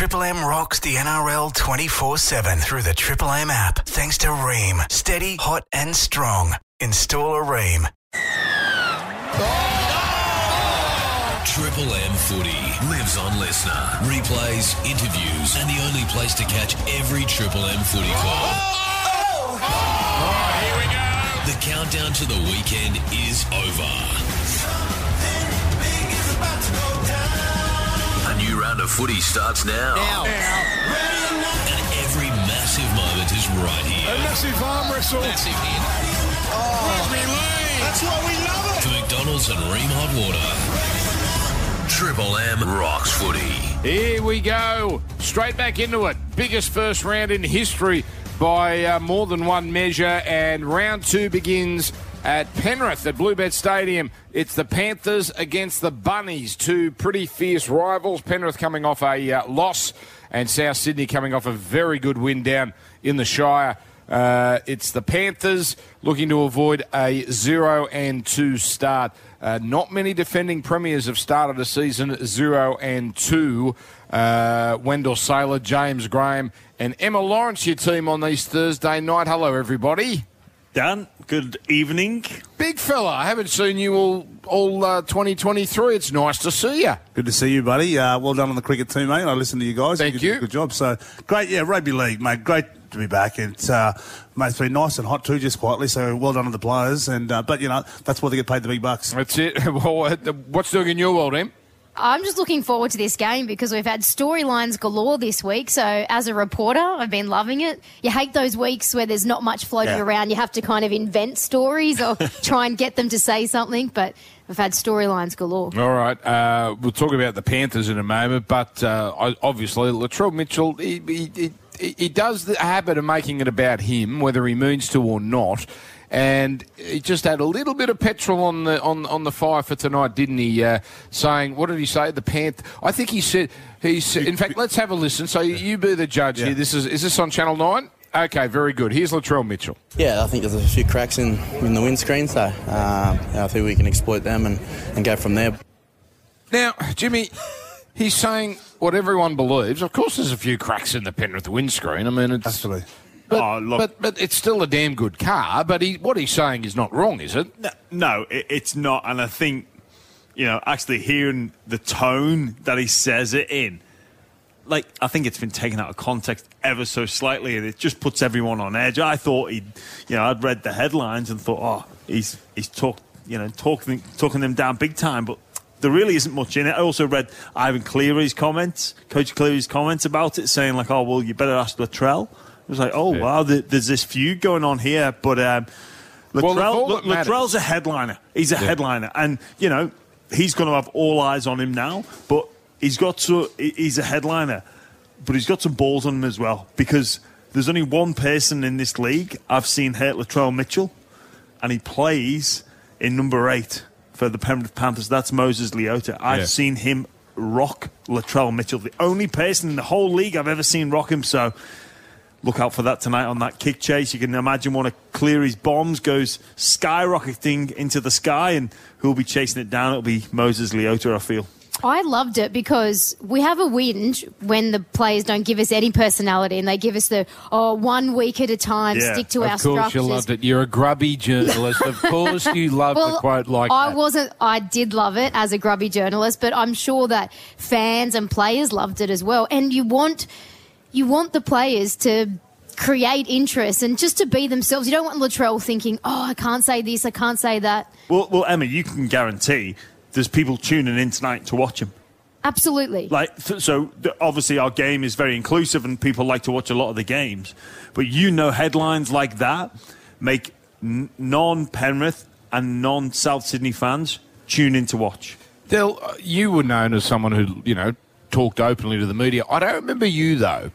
Triple M rocks the NRL 24 7 through the Triple M app. Thanks to Rheem. Steady, hot, and strong. Install a Rheem. Triple M footy lives on LiSTNR. Replays, interviews, and the only place to catch every Triple M footy call. here we go. The countdown to the weekend is over. A new round of footy starts now. And every massive moment is right here. A massive arm wrestle. Massive hit. That's why we love it. To McDonald's and Rheem Hot Water. Triple M rocks footy. Here we go. Straight back into it. Biggest first round in history by uh, more than one measure. And round two begins at Penrith at Bluebet Stadium. It's the Panthers against the Bunnies, two pretty fierce rivals. Penrith coming off a uh, loss, and South Sydney coming off a very good win down in the Shire. Uh, it's the Panthers looking to avoid a zero and two start. Uh, not many defending premiers have started a season zero and two. Uh, Wendell Sailor, James Graham, and Emma Lawrence, your team on these Thursday night. Hello, everybody. Dan, good evening. Big fella, I haven't seen you all all uh, 2023. It's nice to see you. Good to see you, buddy. Uh, well done on the cricket team, mate. I listened to you guys. Thank did you. a Good job. So great, yeah. Rugby league, mate. Great to be back. It's uh, mate, it's been nice and hot too, just quietly. So well done to the players. And uh, but you know that's why they get paid the big bucks. That's it. well, uh, what's doing in your world, Em? I'm just looking forward to this game because we've had storylines galore this week. So, as a reporter, I've been loving it. You hate those weeks where there's not much floating Yeah. around. You have to kind of invent stories or try and get them to say something. But we've had storylines galore. All right. Uh, we'll talk about the Panthers in a moment, but uh, obviously, Latrell Mitchell, he, he, he, he does the habit of making it about him, whether he means to or not. And he just had a little bit of petrol on the on on the fire for tonight, didn't he? Uh, saying, what did he say? The Panth. I think he said he's. In fact, let's have a listen. So you be the judge here. This is is this on Channel Nine? Okay, very good. Here's Latrell Mitchell. Yeah, I think there's a few cracks in, in the windscreen, so um, I think we can exploit them and, and go from there. Now, Jimmy, he's saying what everyone believes. Of course, there's a few cracks in the Penrith windscreen. I mean, it's Absolutely. But, Oh, look- but but it's still a damn good car. But he, what he's saying is not wrong, is it? No, no it, it's not. And I think, you know, actually hearing the tone that he says it in, like, I think it's been taken out of context ever so slightly, and it just puts everyone on edge. I thought he'd, you know, I'd read the headlines and thought, oh, he's he's talk, you know, talking talking them down big time, but. There really isn't much in it. I also read Ivan Cleary's comments, Coach Cleary's comments about it, saying like, "Oh, well, you better ask Latrell." It was like, "Oh, Yeah. wow, there's this feud going on here," but um, Well, Latrell, that Latrell's a headliner. He's a headliner, and you know he's going to have all eyes on him now. But he's got to. He's a headliner, but he's got some balls on him as well because there's only one person in this league I've seen hurt Latrell Mitchell, and he plays in number eight for the Penrith Panthers. That's Moses Leota. I've Yeah. seen him rock Latrell Mitchell, the only person in the whole league I've ever seen rock him. So look out for that tonight on that kick chase. You can imagine one of Cleary's bombs goes skyrocketing into the sky, and who'll be chasing it down? It'll be Moses Leota, I feel. I loved it because we have a whinge when the players don't give us any personality and they give us the oh one week at a time, Yeah, stick to our structures. of our course, structures. you loved it. You're a grubby journalist. of course, you love the quote like I that. wasn't. I did love it as a grubby journalist, but I'm sure that fans and players loved it as well. And you want, you want the players to create interest and just to be themselves. You don't want Latrell thinking, "Oh, I can't say this, I can't say that." Well, well, Emma, you can guarantee there's people tuning in tonight to watch him. Absolutely. Like, th- so th- obviously our game is very inclusive, and people like to watch a lot of the games. But you know, headlines like that make n- non-Penrith and non-South Sydney fans tune in to watch. Del, uh, you were known as someone who, you know, talked openly to the media. I don't remember you, though,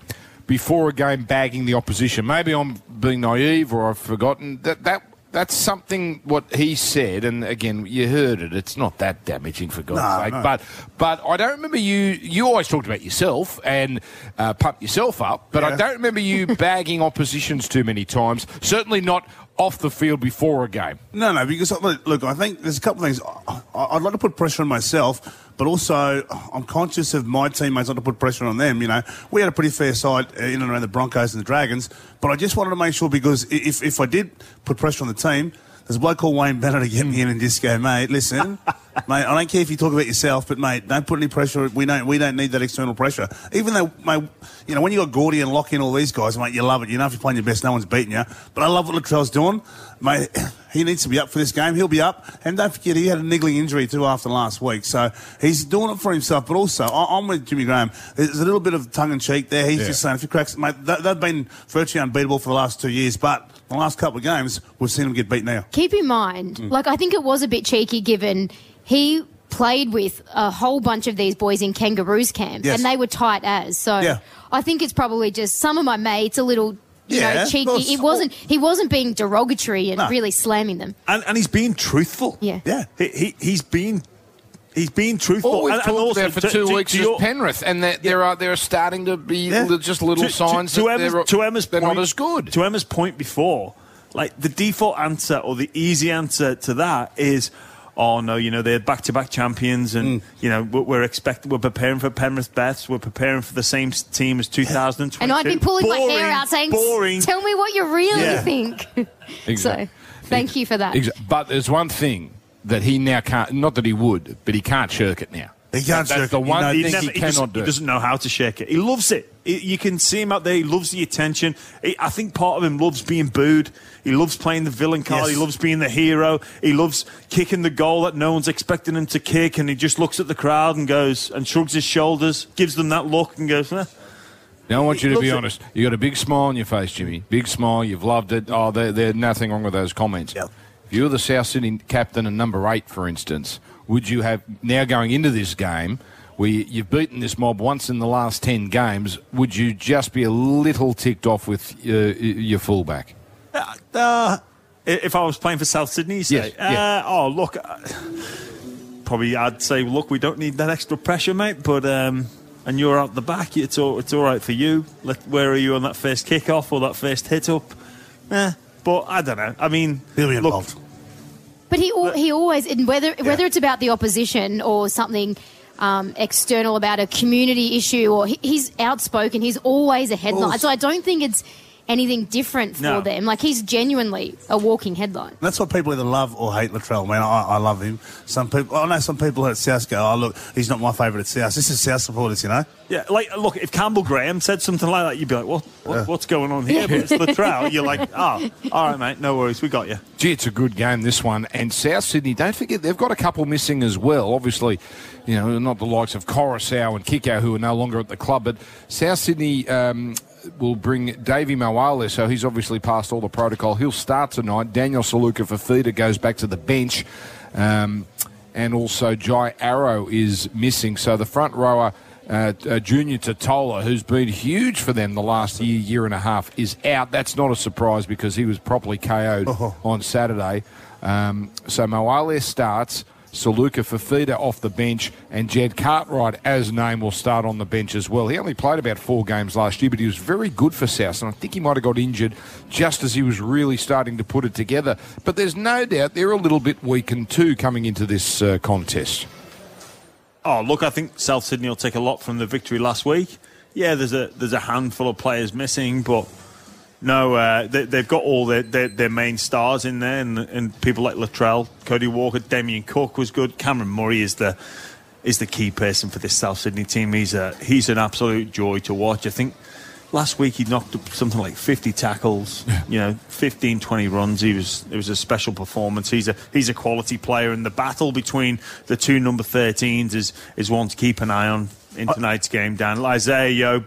before a game bagging the opposition. Maybe I'm being naive or I've forgotten. That, that That's something what he said, and again, you heard it. It's not that damaging for God's No, sake, no. but but I don't remember you. You always talked about yourself and uh, pump yourself up, but I don't remember you bagging oppositions too many times. Certainly not off the field before a game. No, no, because look, look, I think there's a couple of things. I, I'd like to put pressure on myself, but also I'm conscious of my teammates not to put pressure on them. You know, we had a pretty fair side uh, in and around the Broncos and the Dragons, but I just wanted to make sure because if if I did put pressure on the team. There's a bloke called Wayne Bennett to get me in and just go, mate, listen, mate, I don't care if you talk about yourself, but mate, don't put any pressure. We don't, we don't need that external pressure. Even though, mate, you know, when you got Gordy and Lockie and all these guys, mate, you love it. You know, if you're playing your best, no one's beating you. But I love what Latrell's doing, mate. He needs to be up for this game. He'll be up, and don't forget he had a niggling injury too after last week, so he's doing it for himself. But also, I, I'm with Jimmy Graham. There's a little bit of tongue in cheek there. He's Yeah. just saying, if you cracks, mate, they, they've been virtually unbeatable for the last two years, but the last couple of games, we've seen them get beat now. keep in mind, Mm. like I think it was a bit cheeky given he played with a whole bunch of these boys in Kangaroos camp Yes. and they were tight as. So Yeah. I think it's probably just some of my mates a little you Yeah, know cheeky. well, it wasn't he wasn't being derogatory and No. really slamming them. and, and he's being truthful. Yeah. Yeah. He, he he's being he's being truthful. All we've and, and also about for to- two to- weeks to is your- Penrith, and that there are there are starting to be Yeah. li- just little to- to- signs to, that Emma's, they're, to Emma's they're point, not as good. To Emma's point before, like the default answer or the easy answer to that is, oh no, you know they're back-to-back champions, and mm. you know we're, we're expecting, we're preparing for Penrith Beths, we're preparing for the same team as 2022. And I'd be pulling my hair out saying, boring. "Tell me what you really Yeah. think." Exactly. So, thank you for that. Exa- But there's one thing that he now can't. Not that he would, but he can't shirk it now. He can't That's shirk the it. You one know, thing he he, never- cannot doesn't, do. He doesn't know how to shirk it. He loves it. You can see him out there. He loves the attention. I think part of him loves being booed. He loves playing the villain card. Yes. He loves being the hero. He loves kicking the goal that no one's expecting him to kick, and he just looks at the crowd and goes and shrugs his shoulders, gives them that look, and goes. Eh. Now, I want you to be honest. You got a big smile on your face, Jimmy. Big smile. You've loved it. Oh, there, there's nothing wrong with those comments. Yep. If you were the South Sydney captain and number eight, for instance, would you have now going into this game? Where you- you've beaten this mob once in the last 10 games, would you just be a little ticked off with uh, your fullback? Uh, if I was playing for South Sydney, you say, Yes, yeah. uh, oh look, uh, probably I'd say, look, we don't need that extra pressure, mate. But um, and you're out the back, it's all it's all right for you. Let, where are you on that first kick off or that first hit up? Eh, but I don't know. I mean, He'll be look, involved. But he he always and whether whether it's about the opposition or something um, external about a community issue or he, he's outspoken. He's always a headline. So I don't think it's anything different for No. them. Like he's genuinely a walking headline. That's what people either love or hate Latrell. I mean, I, I love him. Some people, I know some people at South go, oh, look, he's not my favourite at South. This is South supporters, you know? Yeah, like look, if Campbell Graham said something like that, you'd be like, "What? what what's going on here?" But it's Latrell. You're like, "Oh, all right, mate, no worries, we got you." Gee, it's a good game, this one. And South Sydney, don't forget, they've got a couple missing as well. Obviously, you know, not the likes of Koroisau and Kikau, who are no longer at the club, but South Sydney um, will bring Davvy Moale, so he's obviously passed all the protocol. He'll start tonight. Daniel Suluka for Fifita goes back to the bench. Um, and also Jai Arrow is missing. So the front rower, uh, uh, Junior Tatola, who's been huge for them the last year, year and a half, is out. That's not a surprise because he was properly KO'd on Saturday. Um, so Moale starts. Suluka-Fifita off the bench, and Jed Cartwright, as name, will start on the bench as well. He only played about four games last year, but he was very good for South, and I think he might have got injured just as he was really starting to put it together. But there's no doubt they're a little bit weakened too coming into this uh, contest. Oh, look, I think South Sydney will take a lot from the victory last week. Yeah, there's a there's a handful of players missing, but no, uh, they, they've got all their, their, their main stars in there, and, and people like Latrell, Cody Walker, Damien Cook was good. Cameron Murray is the is the key person for this South Sydney team. He's a he's an absolute joy to watch. I think last week he knocked up something like 50 tackles, you know, 15, 20 runs. He was it was a special performance. He's a he's a quality player, and the battle between the two number 13s is is one to keep an eye on in tonight's game. Dan Isaah Yeo,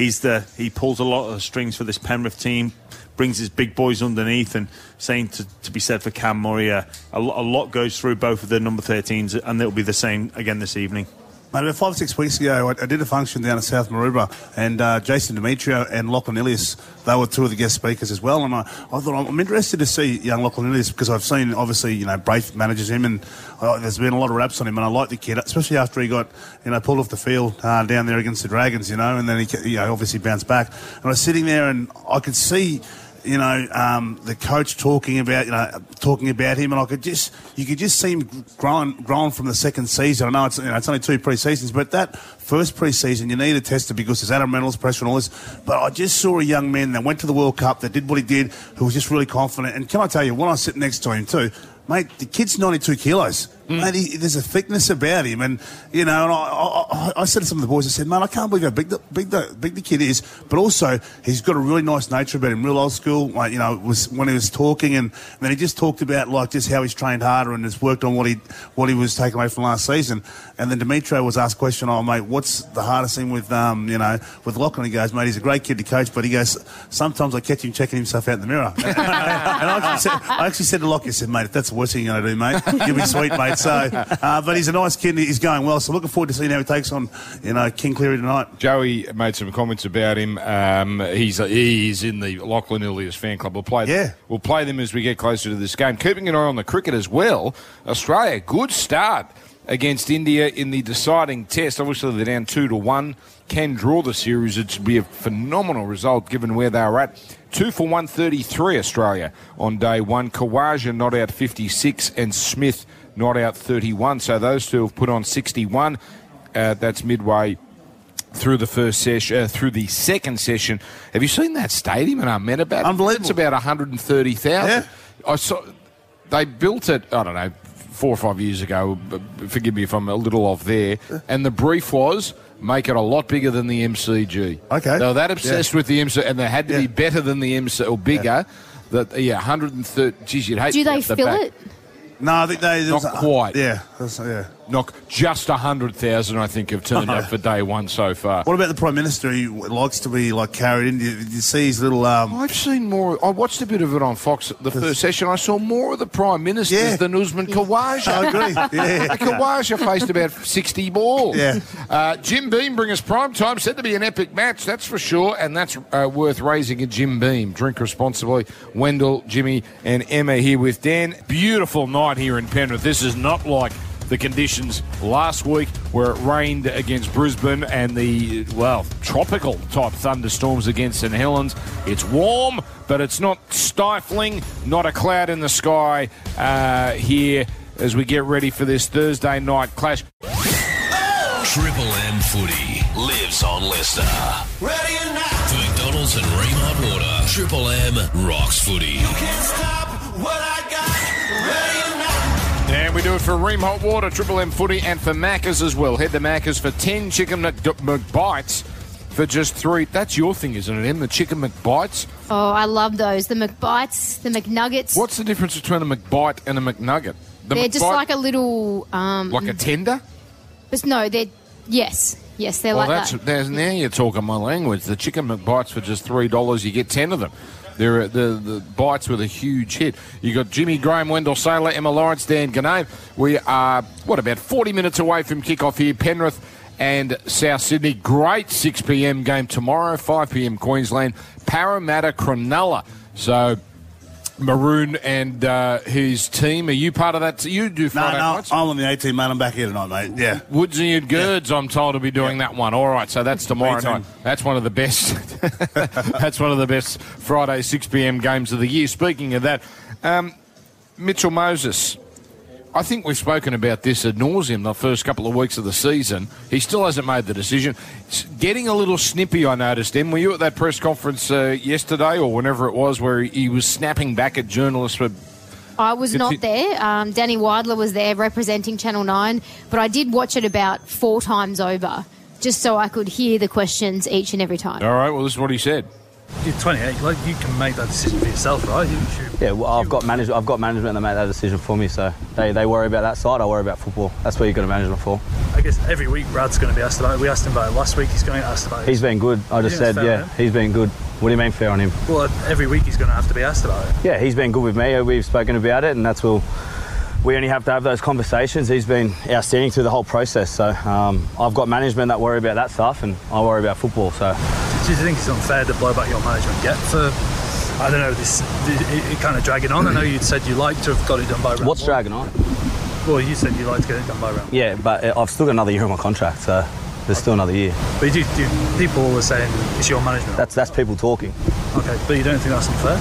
he's the he pulls a lot of strings for this Penrith team. Brings his big boys underneath, and saying to, to be said for Cam Murray, uh, a, a lot goes through both of the number 13s, and it'll be the same again this evening. Mate, about five or six weeks ago, I, I did a function down at South Maroubra, and uh, Jason Demetriou and Lachlan Ilias, they were two of the guest speakers as well. And I, I thought, I'm interested to see young Lachlan Ilias because I've seen, obviously, you know, Braith manages him, and uh, there's been a lot of raps on him, and I like the kid, especially after he got, you know, pulled off the field uh, down there against the Dragons, you know, and then he, you know, obviously bounced back. And I was sitting there, and I could see you know, um, the coach talking about, you know, talking about him, and I could just, you could just see him growing, growing from the second season. I know it's, you know, it's only two pre-seasons, but that first pre-season, you need to test it because there's Adam Reynolds pressure and all this. But I just saw a young man that went to the World Cup, that did what he did, who was just really confident. And can I tell you, when I sit next to him too, mate, the kid's 92 kilos. Mate, he, there's a thickness about him, and you know, and I, I, I said to some of the boys, I said, "Man, I can't believe how big the big the big the kid is." But also, he's got a really nice nature about him, real old school. Like you know, it was when he was talking, and, and then he just talked about like just how he's trained harder and has worked on what he what he was taking away from last season. And then Demetriou was asked a question, "Oh, mate, what's the hardest thing with um, you know with Lachlan?" He goes, "Mate, he's a great kid to coach, but he goes sometimes I catch him checking himself out in the mirror." and I actually, said, I actually said to Lockie, I said, "Mate, if that's the he going to do, mate, you'll be sweet, mate." So, uh, but he's a nice kid. He's going well, so looking forward to seeing how he takes on you know King Cleary tonight. Joey made some comments about him. Um, he's he's in the Lachlan Ilias fan club. We'll play. Yeah. we'll play them as we get closer to this game. Keeping an eye on the cricket as well. Australia, good start against India in the deciding test. Obviously, they're down two to one. Can draw the series. It should be a phenomenal result given where they are at. Two for 133 Australia on day one. Khawaja not out 56 and Smith not out 31. So those two have put on 61. Uh, that's midway through the first session, uh, through the second session. Have you seen that stadium in Ahmedabad? Unbelievable. It's about 130,000. Yeah. I saw they built it. I don't know, four or five years ago. Forgive me if I'm a little off there. And the brief was. Make it a lot bigger than the MCG. Okay. They were that obsessed with the MCG, and they had to be better than the MCG or bigger. That yeah, 130. Geez, you'd hate. Do they get the fill back. it? No, I think they Not there's- quite. Yeah, that's- yeah. Knock just hundred thousand, I think, have turned up for day one so far. What about the prime minister? He likes to be like carried in. Did you see his little? Um, I've seen more. I watched a bit of it on Fox the first session. I saw more of the prime Minister Yeah. than Usman Khawaja. I agree. Yeah. Khawaja faced about 60 balls. Yeah. Uh, Jim Beam bring us prime time. Said to be an epic match, that's for sure, and that's uh, worth raising a Jim Beam. Drink responsibly. Wendell, Jimmy, and Emma here with Dan. Beautiful night here in Penrith. This is not like the conditions last week where it rained against Brisbane and the, well, tropical type thunderstorms against St Helens. It's warm, but it's not stifling, not a cloud in the sky uh, here as we get ready for this Thursday night clash. Triple M footy lives on LiSTNR. Ready or not, For McDonald's and Rheem Hot Water, Triple M rocks footy. can't stop what I got. Ready or not. And we do it for Rheem Hot Water, Triple M Footy, and for Macca's as well. Head to Macca's for 10 chicken Mc- McBites for just three. That's your thing, isn't it, Em? The chicken McBites? Oh, I love those. The McBites, the McNuggets. What's the difference between a McBite and a McNugget? The They're just like a little. Um, like a tender? but no, they're yes, yes, they're Well, like that's that. now you're talking my language. The chicken McBites for just three dollars, you get ten of them. Uh, the the bites with a huge hit. You got Jimmy Graham, Wendell Sailor, Emma Lawrence, Dan Ginnane. We are what about forty minutes away from kickoff here, Penrith and South Sydney. Great six pm game tomorrow, five pm Queensland, Parramatta Cronulla. So. Maroon and uh, his team. Are you part of that? You do no, Friday no, nights? I'm on the 18, mate. I'm back here tonight, mate. Yeah. Woodsy and Girds, I'm told, to be doing that one. All right, so that's tomorrow night. That's one of the best. that's one of the best Friday 6 p.m. games of the year. Speaking of that, um, Mitchell Moses. I think we've spoken about this ad nauseum the first couple of weeks of the season. He still hasn't made the decision. It's getting a little snippy, I noticed. Em, were you at that press conference uh, yesterday or whenever it was where he was snapping back at journalists for I was not there. Um, Danny Weidler was there representing Channel 9, but I did watch it about four times over just so I could hear the questions each and every time. All right, well, this is what he said. You're 28. Like you can make that decision for yourself, right? You should, Yeah, well, I've got management. I've got management that make that decision for me. So they, they worry about that side. I worry about football. That's what you've got a management for. I guess every week Brad's going to be asked about it. We asked him about it last week. He's going to asked about it. He's been good. I just said, yeah, he's been good. What do you mean fair on him? well, every week he's going to have to be asked about it. Yeah, he's been good with me. We've spoken about it, and that's what we only have to have those conversations. He's been outstanding through the whole process. So um, I've got management that worry about that stuff, and I worry about football. So Do you think it's unfair to blow back your management get for? I don't know. This it, it kind of dragging on. I know you said you like to have got it done by round. what's one. dragging on? Well, you said you like to get it done by round. Yeah, but uh, I've still got another year on my contract, so there's still another year. But do, do people are saying it's your management. That's that's people talking. Okay, but you don't think that's unfair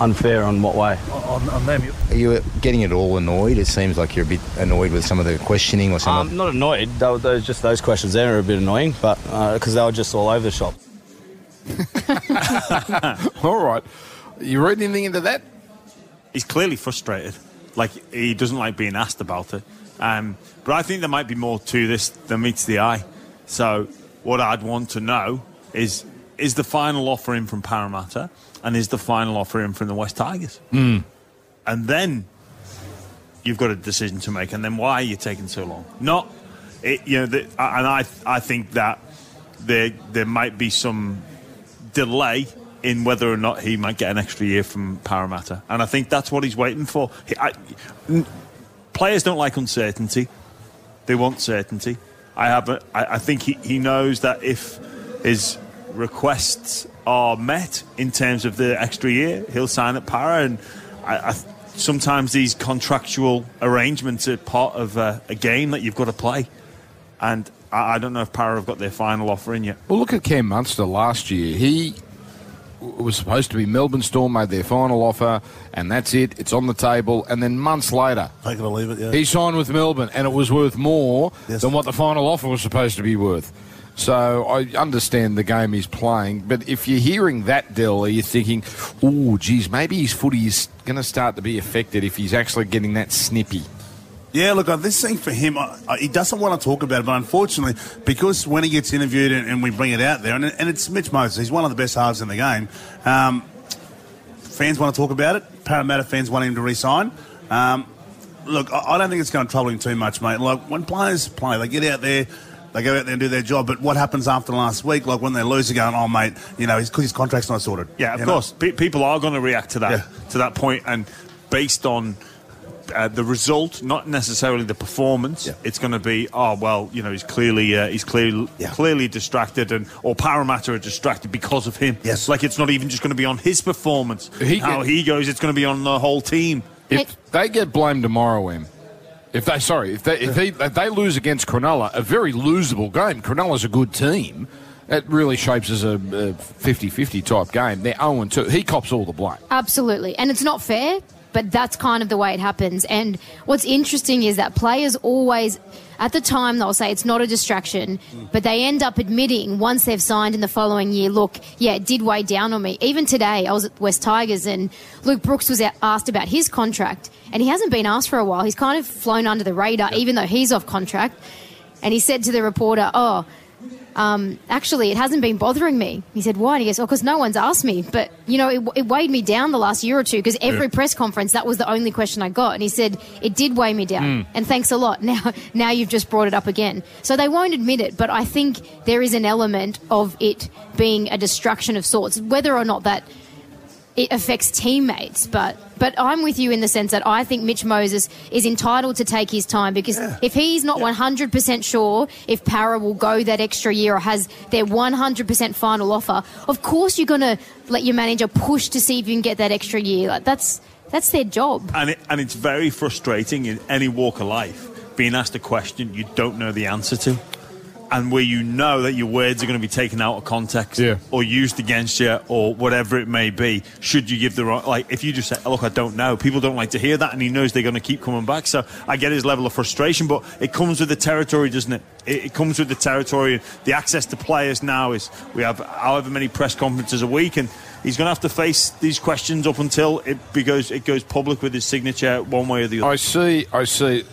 Unfair on what way? on, on them? You- Are you getting it all annoyed? It seems like you're a bit annoyed with some of the questioning or some Um, not annoyed. Those, those just those questions there are a bit annoying, but because they were just all over the shop. All right. You read anything into that? he's clearly frustrated. Like he doesn't like being asked about it. Um, but I think there might be more to this than meets the eye. So what I'd want to know is is the final offer in from Parramatta and is the final offer in from the West Tigers? And then you've got a decision to make. And then why are you taking so long? Not, it, you know, the, and I I think that there there might be some delay in whether or not he might get an extra year from Parramatta. And I think that's what he's waiting for. He, I, n- players don't like uncertainty, they want certainty. I, have a, I, I think he, he knows that if his requests are met in terms of the extra year, he'll sign at Para. And I, I, sometimes these contractual arrangements are part of a, a game that you've got to play. And I, I don't know if Para have got their final offer in yet. Well, look at Cam Munster last year. He was supposed to be Melbourne Storm, made their final offer, and that's it. It's on the table. And then months later, Take it or leave it, yeah. he signed with Melbourne, and it was worth more Yes. than what the final offer was supposed to be worth. So I understand the game he's playing, but if you're hearing that, Dell, are you thinking, oh, geez, maybe his footy is going to start to be affected if he's actually getting that snippy? Yeah, look, this thing for him, uh, uh, he doesn't want to talk about it, but unfortunately, because when he gets interviewed and, and we bring it out there, and, and it's Mitch Moses, he's one of the best halves in the game, um, fans want to talk about it. Parramatta fans want him to resign. Um, look, I, I don't think it's going to trouble him too much, mate. Like, when players play, they get out there, they go out there and do their job, but what happens after last week, like when they lose, they're going, oh, mate, you know, because his contract's not sorted. Yeah, of course. Pe- people are going to react to that Yeah. to that point, and based on uh, the result, not necessarily the performance, Yeah. it's going to be oh well, you know, he's clearly uh, he's clearly Yeah. clearly distracted, and or Parramatta are distracted because of him. Yes. like it's not even just going to be on his performance. He how get- he goes, it's going to be on the whole team. If they get blamed tomorrow, Em, if they sorry, if they if they, if they lose against Cronulla, a very losable game. Cronulla's a good team. It really shapes as a, a 50-50 type game. They're 0 2. He cops all the blame. Absolutely. And it's not fair, but that's kind of the way it happens. And what's interesting is that players always, at the time, they'll say it's not a distraction, but they end up admitting once they've signed in the following year, look, yeah, it did weigh down on me. Even today, I was at West Tigers and Luke Brooks was asked about his contract, and he hasn't been asked for a while. He's kind of flown under the radar, even though he's off contract. And he said to the reporter, oh, um, actually, it hasn't been bothering me. He said, why? And he goes, oh, because no one's asked me. But, you know, it, it weighed me down the last year or two because every press conference, that was the only question I got. And he said, it did weigh me down. And thanks a lot. Now, now you've just brought it up again. So they won't admit it, but I think there is an element of it being a distraction of sorts, whether or not that it affects teammates, but but I'm with you in the sense that I think Mitch Moses is entitled to take his time because if he's not 100% sure if Para will go that extra year or has their 100% final offer, of course you're going to let your manager push to see if you can get that extra year. Like that's that's their job. And it, and it's very frustrating in any walk of life being asked a question you don't know the answer to, and where you know that your words are going to be taken out of context Yeah. or used against you or whatever it may be. Should you give the wrong like if you just say, "Look, I don't know," people don't like to hear that, and he knows they're going to keep coming back. So I get his level of frustration, but it comes with the territory, doesn't it? It, it comes with the territory. The access to players now is we have however many press conferences a week, and he's going to have to face these questions up until it because it goes public with his signature one way or the other. I see. I see.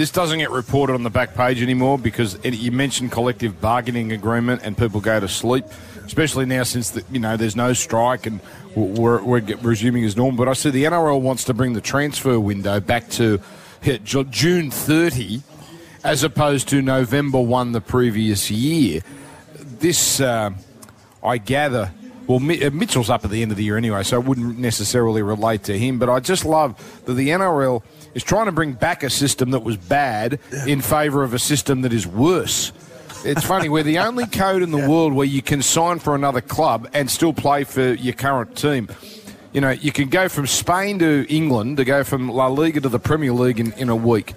This doesn't get reported on the back page anymore because it, you mentioned collective bargaining agreement and people go to sleep, especially now since the, you know there's no strike and we're, we're resuming as normal. But I see the NRL wants to bring the transfer window back to June 30, as opposed to November 1 the previous year. This, uh, I gather. Well, uh, Mitchell's up at the end of the year anyway, so it wouldn't necessarily relate to him. But I just love that the NRL is trying to bring back a system that was bad in favour of a system that is worse. It's funny, we're the only code in the world where you can sign for another club and still play for your current team. You know, you can go from Spain to England to go from La Liga to the Premier League in, in a week.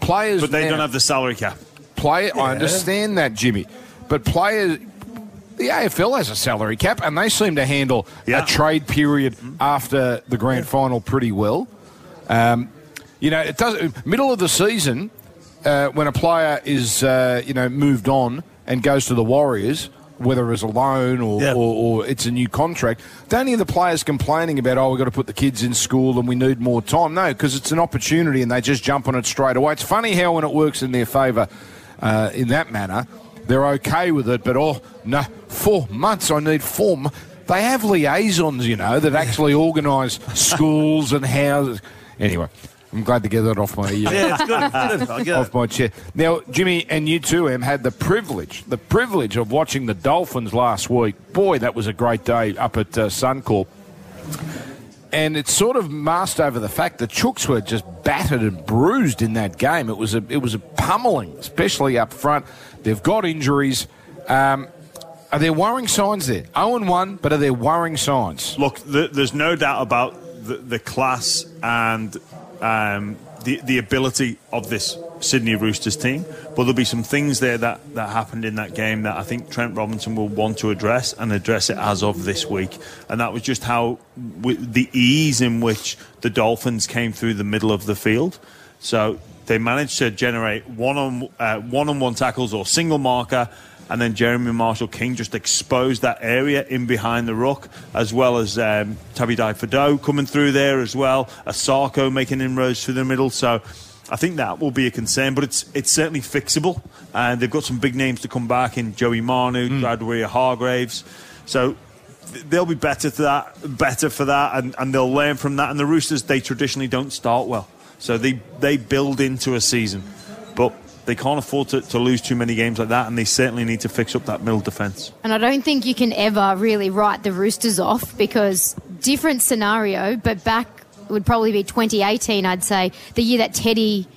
Players, but they now- don't have the salary cap. Play, I understand that, Jimmy, but players, the AFL has a salary cap, and they seem to handle Yeah. a trade period after the grand final pretty well. Um, you know, it does middle of the season uh, when a player is uh, you know moved on and goes to the Warriors. Whether it's a loan or, Yeah. or, or it's a new contract, don't hear the players complaining about, oh, we've got to put the kids in school and we need more time. No, because it's an opportunity and they just jump on it straight away. It's funny how when it works in their favour uh, in that manner, they're okay with it, but oh, no, four months, I need four months. They have liaisons, you know, that actually organise schools and houses. Anyway, I'm glad to get that off my ear. Yeah, it's good. It's good. I Off my chair. Now, Jimmy and you too, Em, had the privilege, the privilege of watching the Dolphins last week. Boy, that was a great day up at uh, Suncorp. And it's sort of masked over the fact the Chooks were just battered and bruised in that game. It was a it was a pummeling, especially up front. They've got injuries. Um, are there worrying signs there? 0 and 1, but are there worrying signs? Look, th there's no doubt about the, the class and um, the the ability of this Sydney Roosters team, but there'll be some things there that, that happened in that game that I think Trent Robinson will want to address and address it as of this week, and that was just how w- the ease in which the Dolphins came through the middle of the field. So they managed to generate one on uh, one on one tackles or single marker. And then Jeremy Marshall King just exposed that area in behind the ruck, as well as um, Tabuai-Fidow coming through there as well. Isaako making inroads through the middle. So I think that will be a concern, but it's it's certainly fixable. And they've got some big names to come back in Joey Manu, mm. Hargreaves. So they'll be better for that, better for that, and, and they'll learn from that. And the Roosters, they traditionally don't start well, so they they build into a season, but they can't afford to, to lose too many games like that, and they certainly need to fix up that middle defence. And I don't think you can ever really write the Roosters off because different scenario, but back would probably be 2018, I'd say, the year that Teddy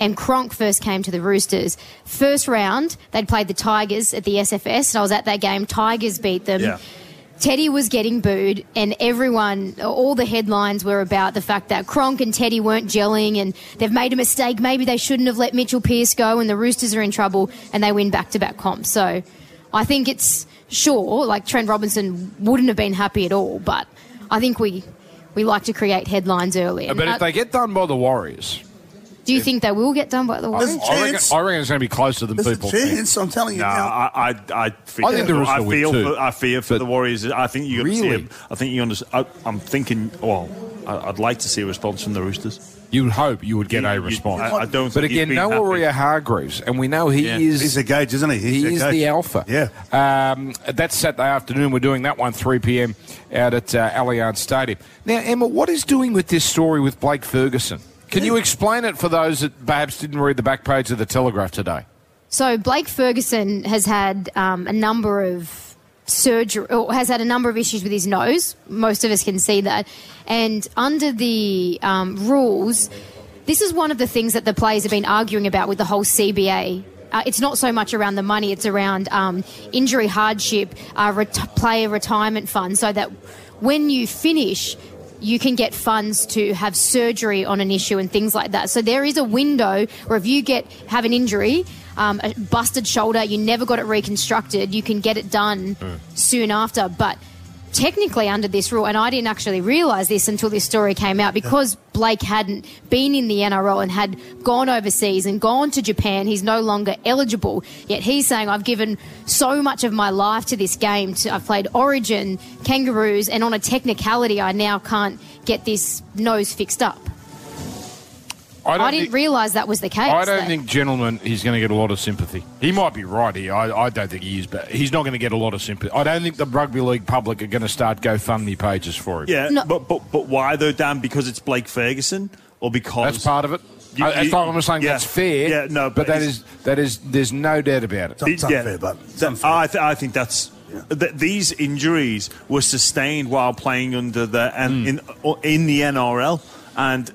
and Kronk first came to the Roosters. First round, they'd played the Tigers at the SFS, and I was at that game. Tigers beat them. Yeah. Teddy was getting booed, and everyone, all the headlines were about the fact that Kronk and Teddy weren't gelling and they've made a mistake. Maybe they shouldn't have let Mitchell Pearce go, and the Roosters are in trouble, and they win back to back comps. So I think it's sure, like Trent Robinson wouldn't have been happy at all, but I think we. We like to create headlines early. But if they get done by the Warriors, do you think they will get done by the Warriors? There's a I reckon, chance. I reckon it's going to be closer than There's people a think. chance. I'm telling you No, now. I, I, I, feel, I think the Roosters I would feel, too. for, I fear for But- the Warriors. I think you're going to Really? see. Them. I think you understand. I, I'm thinking. Well, I, I'd like to see a response from the Roosters. You would hope you would get You- a you- response. I, I don't. but think he's again, been no happy. Waerea-Hargreaves, and we know he Yeah. is. He's a gauge, isn't he? He's he a is gauge. the alpha. Yeah. Um, that's Saturday afternoon. We're doing that one 3 p.m. out at uh, Allianz Stadium. Now, Emma, what is doing with this story with Blake Ferguson? Can you explain it for those that perhaps didn't read the back page of the Telegraph today? So Blake Ferguson has had um, a number of surgery, or has had a number of issues with his nose. Most of us can see that. And under the um, rules, this is one of the things that the players have been arguing about with the whole CBA. Uh, it's not so much around the money; it's around um, injury hardship, uh, ret- player retirement fund, so that when you finish, you can get funds to have surgery on an issue and things like that. So there is a window where if you get have an injury, um, a busted shoulder, you never got it reconstructed, you can get it done soon after. But technically under this rule, and I didn't actually realise this until this story came out, because Blake hadn't been in the NRL and had gone overseas and gone to Japan, he's no longer eligible. Yet he's saying, I've given so much of my life to this game. To, I've played Origin, Kangaroos, and on a technicality, I now can't get this nose fixed up. Don't I didn't think- realise that was the case. I don't though. think, gentlemen, he's going to get a lot of sympathy. He might be right here. I, I don't think he is, but he's not going to get a lot of sympathy. I don't think the rugby league public are going to start GoFundMe pages for him. Yeah, No. but but but why though, Dan? Because it's Blake Ferguson, or because That's part of it. You- I, that's you- not, I'm saying yeah. that's fair. Yeah, no, but, but that it's- is that is. There's no doubt about it. It's Yeah. unfair, but it's That- unfair. I, th- I think that's th- these injuries were sustained while playing under the and hmm. in in the NRL. And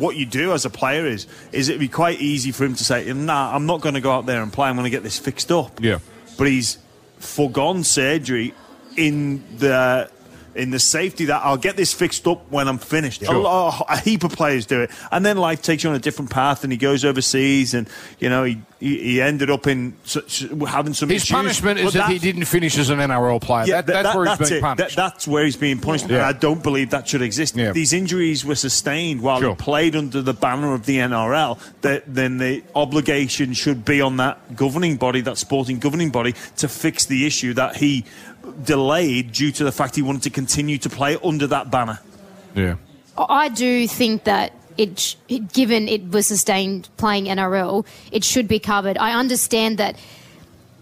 what you do as a player is is it'd be quite easy for him to say, "Nah, I'm not going to go out there and play. I'm going to get this fixed up." Yeah. but he's foregone surgery in the in the safety that I'll get this fixed up when I'm finished. A, lot, a heap of players do it, and then life takes you on a different path, and he goes overseas, and you know he he, he ended up in such, having some His issues. punishment is that he didn't finish as an NRL player. yeah, that, that- that's that- where he's that's being it. punished. That- that's where he's being punished. Yeah. I don't believe that should exist. Yeah. These injuries were sustained while Sure. he played under the banner of the NRL. That then the obligation should be on that governing body, that sporting governing body, to fix the issue that he delayed due to the fact he wanted to continue to play under that banner. yeah. I do think that it, given it was sustained playing NRL, it should be covered. I understand that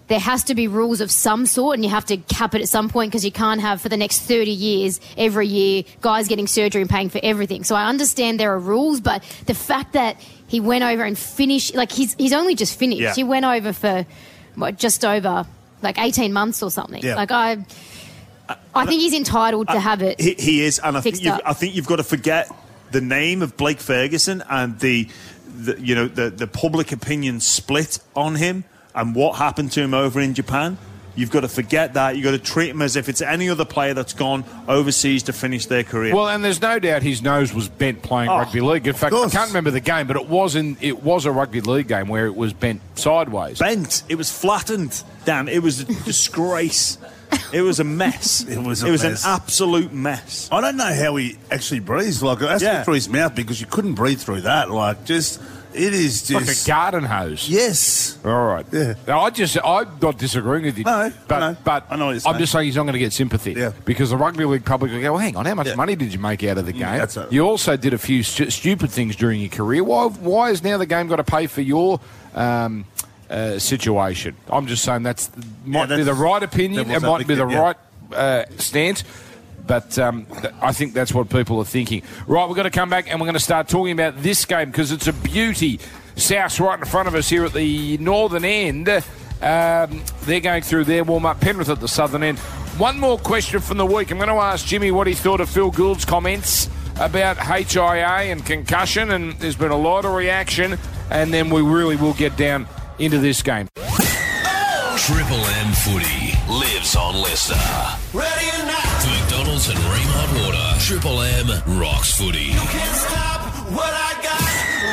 there has to be rules of some sort, and you have to cap it at some point because you can't have for the next thirty years every year guys getting surgery and paying for everything. So I understand there are rules, but the fact that he went over and finished, like he's he's only just finished. Yeah. He went over for what, just over like eighteen months or something. Yeah. Like I. I think he's entitled to have it. He, he is, and I think you've. I think you've got to forget the name of Blake Ferguson and the, the you know the the public opinion split on him and what happened to him over in Japan. You've got to forget that. You've got to treat him as if it's any other player that's gone overseas to finish their career. Well, and there's no doubt his nose was bent playing Oh, rugby league. In fact, I can't remember the game, but it was in it was a rugby league game where it was bent sideways. bent. It was flattened, Dan. It was a disgrace. It was a mess. It was a it was mess. an absolute mess. I don't know how he actually breathes. Like, it has to Yeah. be through his mouth because you couldn't breathe through that. Like, just, it is just like a garden hose. Yes. All right. Yeah. Now, I just I'm not disagreeing with you. No, I but know. but I know what you're I'm just saying he's not going to get sympathy. Yeah. Because the rugby league public will go, well, hang on, how much Yeah. money did you make out of the game? that's it. You also did a few stu- stupid things during your career. Why why has now the game got to pay for your um, uh, situation? I'm just saying that's might be that's the right opinion. It might be the yeah. right uh, stance. But um, th- I think that's what people are thinking. Right, we're going to come back and we're going to start talking about this game because it's a beauty. South's right in front of us here at the northern end. Um, they're going through their warm up. Penrith at the southern end. One more question from the week. I'm going to ask Jimmy what he thought of Phil Gould's comments about HIA and concussion, and there's been a lot of reaction. And then we really will get down into this game. Triple M footy lives on LiSTNR. Ready or not, and Rheem Hot Water, Triple M rocks footy. can't stop what I got.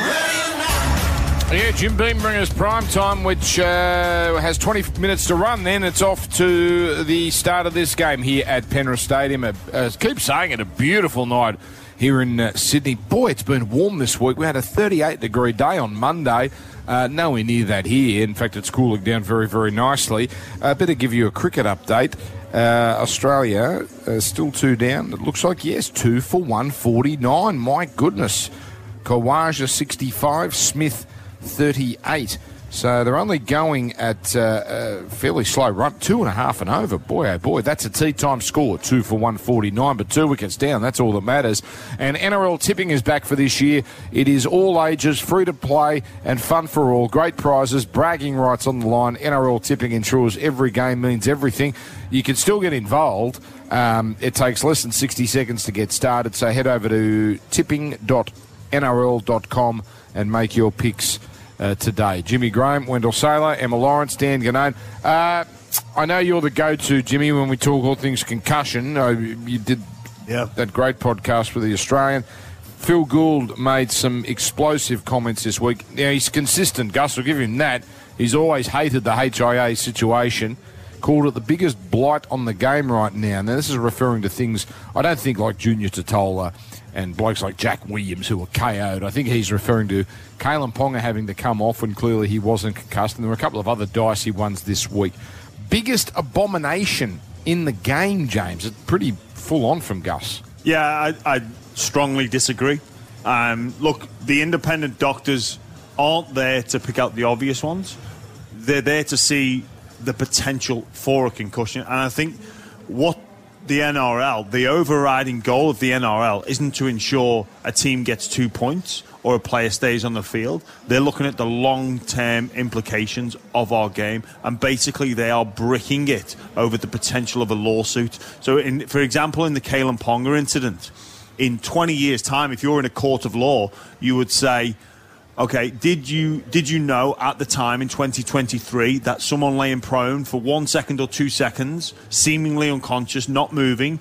Ready or not. Yeah, Jim Beam bring us prime time, which uh, has 20 minutes to run. Then it's off to the start of this game here at Penrith Stadium. Uh, uh, keep saying it, a beautiful night here in uh, Sydney. Boy, it's been warm this week. We had a 38 degree day on Monday. Uh, nowhere near that here. In fact, it's cooling down very, very nicely. Uh, better give you a cricket update. Uh, Australia uh, still two down. It looks like yes, two for 149. My goodness. Khawaja 65, Smith 38. So they're only going at uh, a fairly slow run, two and a half and over. Boy, oh boy, that's a tea time score, two for 149, but two wickets down. That's all that matters. And NRL tipping is back for this year. It is all ages, free to play, and fun for all. Great prizes, bragging rights on the line. NRL tipping ensures every game means everything. You can still get involved. Um, it takes less than 60 seconds to get started. So head over to tipping.nrl.com and make your picks uh, today. Jimmy Graham, Wendell Sailor, Emma Lawrence, Dan Ginnane. Uh, I know you're the go-to, Jimmy, when we talk all things concussion. Uh, you did Yeah. that great podcast with the Australian. Phil Gould made some explosive comments this week. Now, he's consistent, Gus, will give him that. He's always hated the HIA situation, called it the biggest blight on the game right now. Now, this is referring to things, I don't think like Junior Tatola and blokes like Jack Williams who were KO'd. I think he's referring to Kalyn Ponga having to come off when clearly he wasn't concussed. And there were a couple of other dicey ones this week. Biggest abomination in the game, James. It's pretty full on from Gus. Yeah, I, I strongly disagree. Um, look, the independent doctors aren't there to pick out the obvious ones. They're there to see the potential for a concussion. And I think what the NRL, the overriding goal of the NRL, isn't to ensure a team gets two points or a player stays on the field. They're looking at the long term implications of our game, and basically they are bricking it over the potential of a lawsuit. So, in, for example, in the Kalyn Ponga incident, in 20 years' time, if you're in a court of law, you would say, Okay, did you did you know at the time in 2023 that someone laying prone for one second or two seconds, seemingly unconscious, not moving,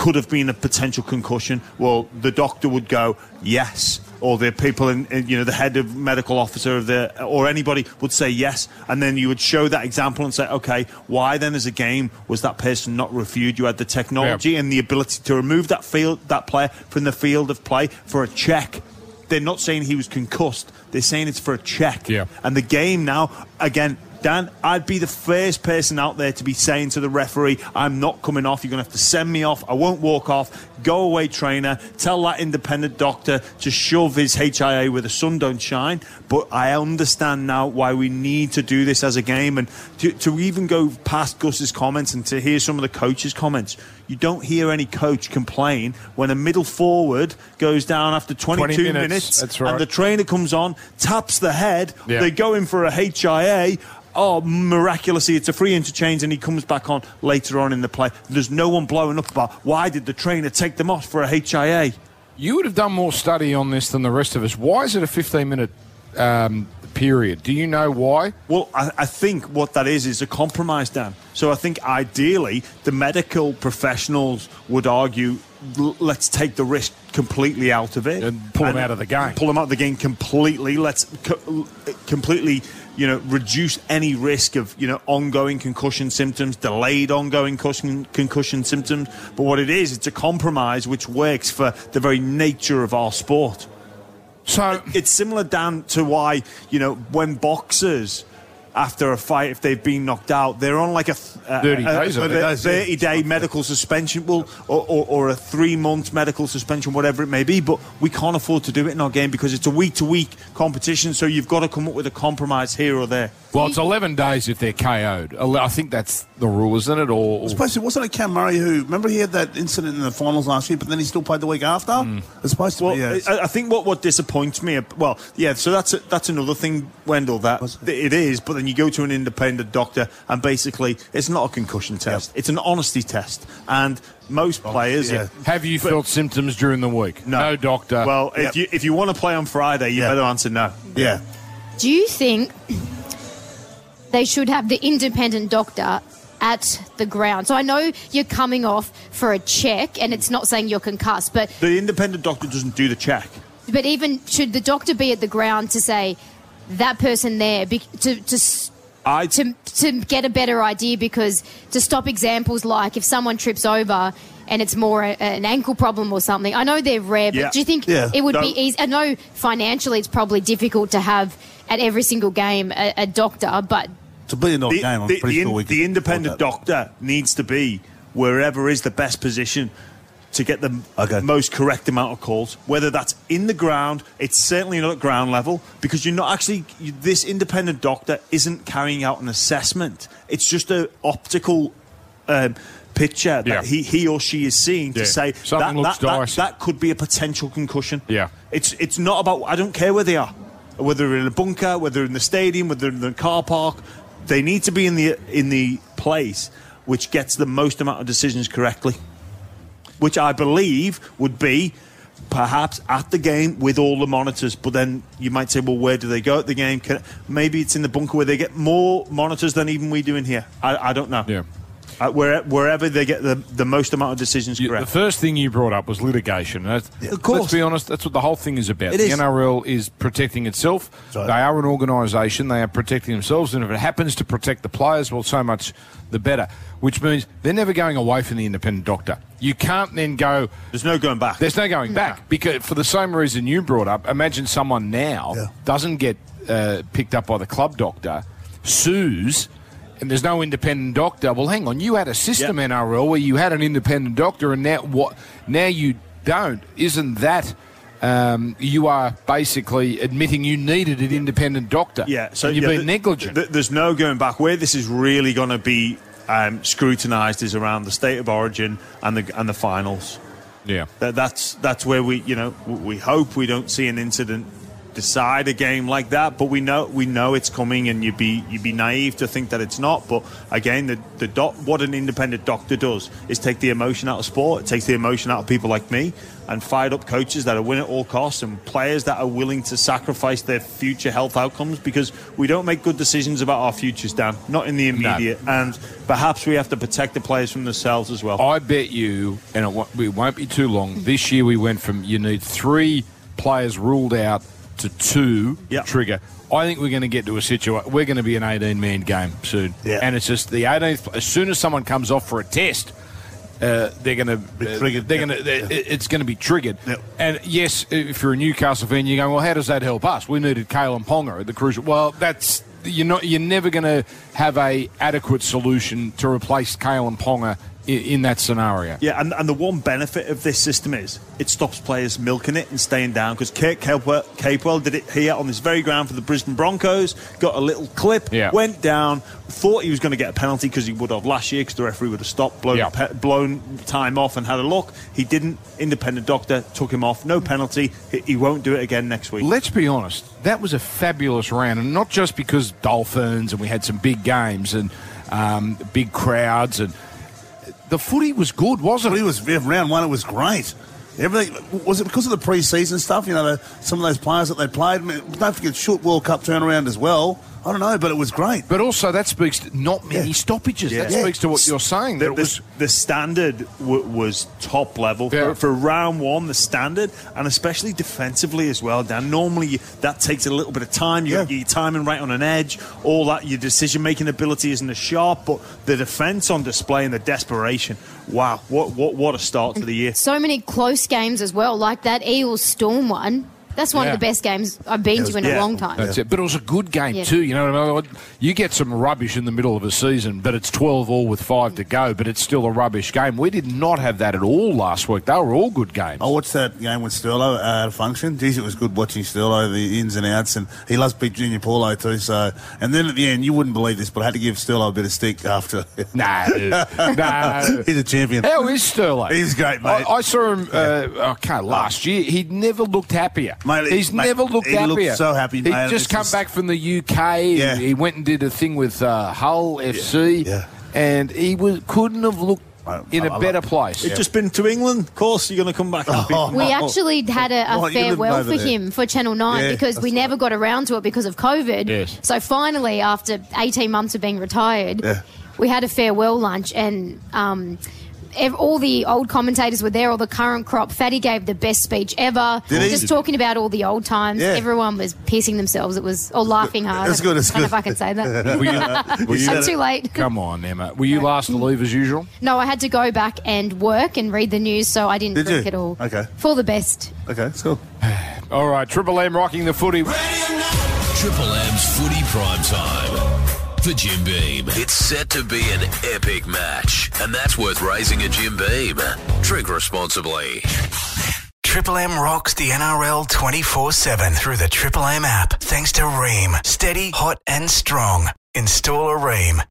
could have been a potential concussion. Well, the doctor would go, yes. Or the people in, in, you know, the head of medical officer of the, or anybody would say yes. And then you would show that example and say, okay, why then as a game was that person not reviewed? You had the technology and the ability to remove that field, that player from the field of play for a check. They're not saying he was concussed. They're saying it's for a check. Yeah. And the game now, again, Dan, I'd be the first person out there to be saying to the referee, I'm not coming off. You're going to have to send me off. I won't walk off. Go away, trainer. Tell that independent doctor to shove his HIA where the sun don't shine. But I understand now why we need to do this as a game. And to, to even go past Gus's comments and to hear some of the coaches' comments, you don't hear any coach complain when a middle forward goes down after 22 20 minutes, minutes that's right. and the trainer comes on, taps the head, Yeah. they go in for a HIA. Oh, miraculously, it's a free interchange, and he comes back on later on in the play. There's no one blowing up about why did the trainer take them off for a HIA. You would have done more study on this than the rest of us. Why is it a 15 minute um, period? Do you know why? Well, I, I think what that is is a compromise, Dan. So I think ideally the medical professionals would argue, let's take the risk completely out of it And pull 'em out of the game. Pull them out of the game completely. Let's co- completely, you know, reduce any risk of you know ongoing concussion symptoms, delayed ongoing concussion, concussion symptoms. But what it is, it's a compromise which works for the very nature of our sport. So it's similar, Dan, to why you know when boxers. After a fight, if they've been knocked out, they're on like a, th- a 30 a- days, I a, think. a 30 day medical suspension, well, or, or, or a three month medical suspension, whatever it may be. But we can't afford to do it in our game because it's a week to week competition. So you've got to come up with a compromise here or there. Well, it's 11 days if they're KO'd. I think that's the rule, isn't it? Or, or Supposed to, wasn't it Cam Murray who? Remember he had that incident in the finals last year, but then he still played the week after. Mm. It's supposed to Well, be. Yeah, I, I think what, what disappoints me, well, yeah, so that's a, that's another thing, Wendell. That it is, but then you go to an independent doctor, and basically, it's not a concussion test; it's an honesty test. And most players, yeah. have you felt symptoms during the week? No, doctor. Well, Yep. if you if you want to play on Friday, you Yeah. better answer no. yeah. Do you think they should have the independent doctor at the ground? So I know you're coming off for a check, and it's not saying you're concussed, but The independent doctor doesn't do the check. but even should the doctor be at the ground to say that person there be, to to s- I to to get a better idea because to stop examples like if someone trips over and it's more a, an ankle problem or something. I know they're rare, but Yeah. do you think Yeah. it would No. be easy? I know financially it's probably difficult to have at every single game a, a doctor, but It's a billion dollar the, game. I'm the- pretty the sure in- we could the independent doctor needs to be wherever is the best position to get the Okay. most correct amount of calls. Whether that's in the ground, it's certainly not at ground level because you're not actually. You, this independent doctor isn't carrying out an assessment. It's just a optical. Um, Picture that Yeah. he, he or she is seeing Yeah. to say that, looks that, that, that could be a potential concussion. Yeah. It's it's not about I don't care where they are, whether they're in a bunker, whether they're in the stadium, whether they're in the car park. They need to be in the in the place which gets the most amount of decisions correctly, which I believe would be perhaps at the game with all the monitors. But then you might say, well, where do they go at the game? Can, maybe it's in the bunker where they get more monitors than even we do in here. I, I don't know. Yeah. Uh, where, wherever they get the, the most amount of decisions You- correct. The first thing you brought up was litigation. That's, of course. Let's be honest, that's what the whole thing is about. It the is. NRL is protecting itself. right. They are an organisation. They are protecting themselves. And if it happens to protect the players, well, so much the better. Which means they're never going away from the independent doctor. You can't then go, There's no going back. there's no going back. Because for the same reason you brought up, imagine someone now Yeah. doesn't get uh, picked up by the club doctor, sues, and there's no independent doctor. Well, hang on, you had a system Yep. NRL where you had an independent doctor, and now what? Now you don't. Isn't that? Um, you are basically admitting you needed an independent doctor. Yeah, so you've yeah, been th- negligent. th- there's no going back. Where this is really going to be um, scrutinised is around the state of origin and the and the finals. yeah. That, that's that's where we you know we hope we don't see an incident decide a game like that. But we know we know it's coming, and you'd be you'd be naive to think that it's not. But again, the the doc, what an independent doctor does is take the emotion out of sport. It takes the emotion out of people like me, and fired up coaches that are win at all costs, and players that are willing to sacrifice their future health outcomes because we don't make good decisions about our futures, Dan. Not in the immediate, and perhaps we have to protect the players from themselves as well. I bet you, and it won't be too long. This year we went from you need three players ruled out to two Yep. trigger. I think we're going to get to a situation. We're going to be an 18 man game soon, Yeah. and it's just the 18th. As soon as someone comes off for a test. Uh, they're going to. Uh, triggered. they're going to. It's going to be triggered. Yep. And yes, if you're a Newcastle fan, you're going, "Well, how does that help us? We needed Kalyn Ponga at the crucial." Well, that's you're not. You're never going to have a adequate solution to replace Kalyn Ponga in, that scenario. Yeah, and, and the one benefit of this system is it stops players milking it and staying down because Kurt Capewell, Capewell did it here on this very ground for the Brisbane Broncos, got a little clip, Yeah. went down, thought he was going to get a penalty because he would have last year because the referee would have stopped, blown, Yeah. pe- blown time off and had a look. He didn't. Independent doctor took him off, no penalty. He, he won't do it again next week. Let's be honest, that was a fabulous round, and not just because Dolphins and we had some big games and um, big crowds, and the footy was good, wasn't But it? was round one. It was great. Everything was it because of the pre-season stuff? You know, the, some of those players that they played. I mean, don't forget, short World Cup turnaround as well. I don't know, but it was great. But also, that speaks to not many Yeah. stoppages. That Yeah. speaks to what you're saying. That The, it the, was the standard w- was top level Yeah. for, for round one. The standard, and especially defensively as well. Dan, normally that takes a little bit of time. You Yeah. got your timing right on an edge. All that your decision making ability isn't as sharp, but the defense on display and the desperation. Wow, what what what a start to the year. So many close games as well, like that Eagles Storm one. That's one Yeah. of the best games I've been to in yeah. a long time. That's it. But it was a good game Yeah. too. You know what I mean? You get some rubbish in the middle of a season, but it's twelve all with five to go. But it's still a rubbish game. We did not have that at all last week. They were all good games. I watched that game with Sterlo uh, at a function. Geez, it was good watching Sterlo, the ins and outs, and he loves Big Junior Paulo too. So, and then at the end, you wouldn't believe this, but I had to give Sterlo a bit of stick after. No, no. He's a champion. How is Sterling? He's great, mate. I, I saw him. Uh, okay, last year he'd never looked happier. Mate, He's mate, never looked he happier. looked so happy, He'd mate. just It's come just- back from the UK. Yeah. He went and did a thing with uh, Hull FC, Yeah. and he was couldn't have looked in I- a I better like- place. You've just been to England, of course. You're going to come back. Oh, We Oh. actually had a, a Well, you lived farewell for there. him for Channel 9 Yeah, because we that's never got around to it because of COVID. Yes. So finally, after 18 months of being retired, Yeah. we had a farewell lunch and. Um, ev- all the old commentators were there, all the current crop. Fatty gave the best speech ever. Did he? Just talking about all the old times. Yeah. Everyone was pissing themselves. It was or laughing hard. That's good, that's I don't know if I can say that. Were you, were you- I'm too late. Come on, Emma. Were you last to leave as usual? No, I had to go back and work and read the news, so I didn't Did drink you? at all. Okay. For the best. Okay, it's cool. All right, Triple M rocking the footy. Triple M's Footy Prime Time for Jim Beam. It's set to be an epic match, and that's worth raising a Jim Beam. Drink responsibly. Triple M rocks the NRL 24 7 through the Triple M app. Thanks to Rheem. Steady, hot, and strong. Install a Rheem.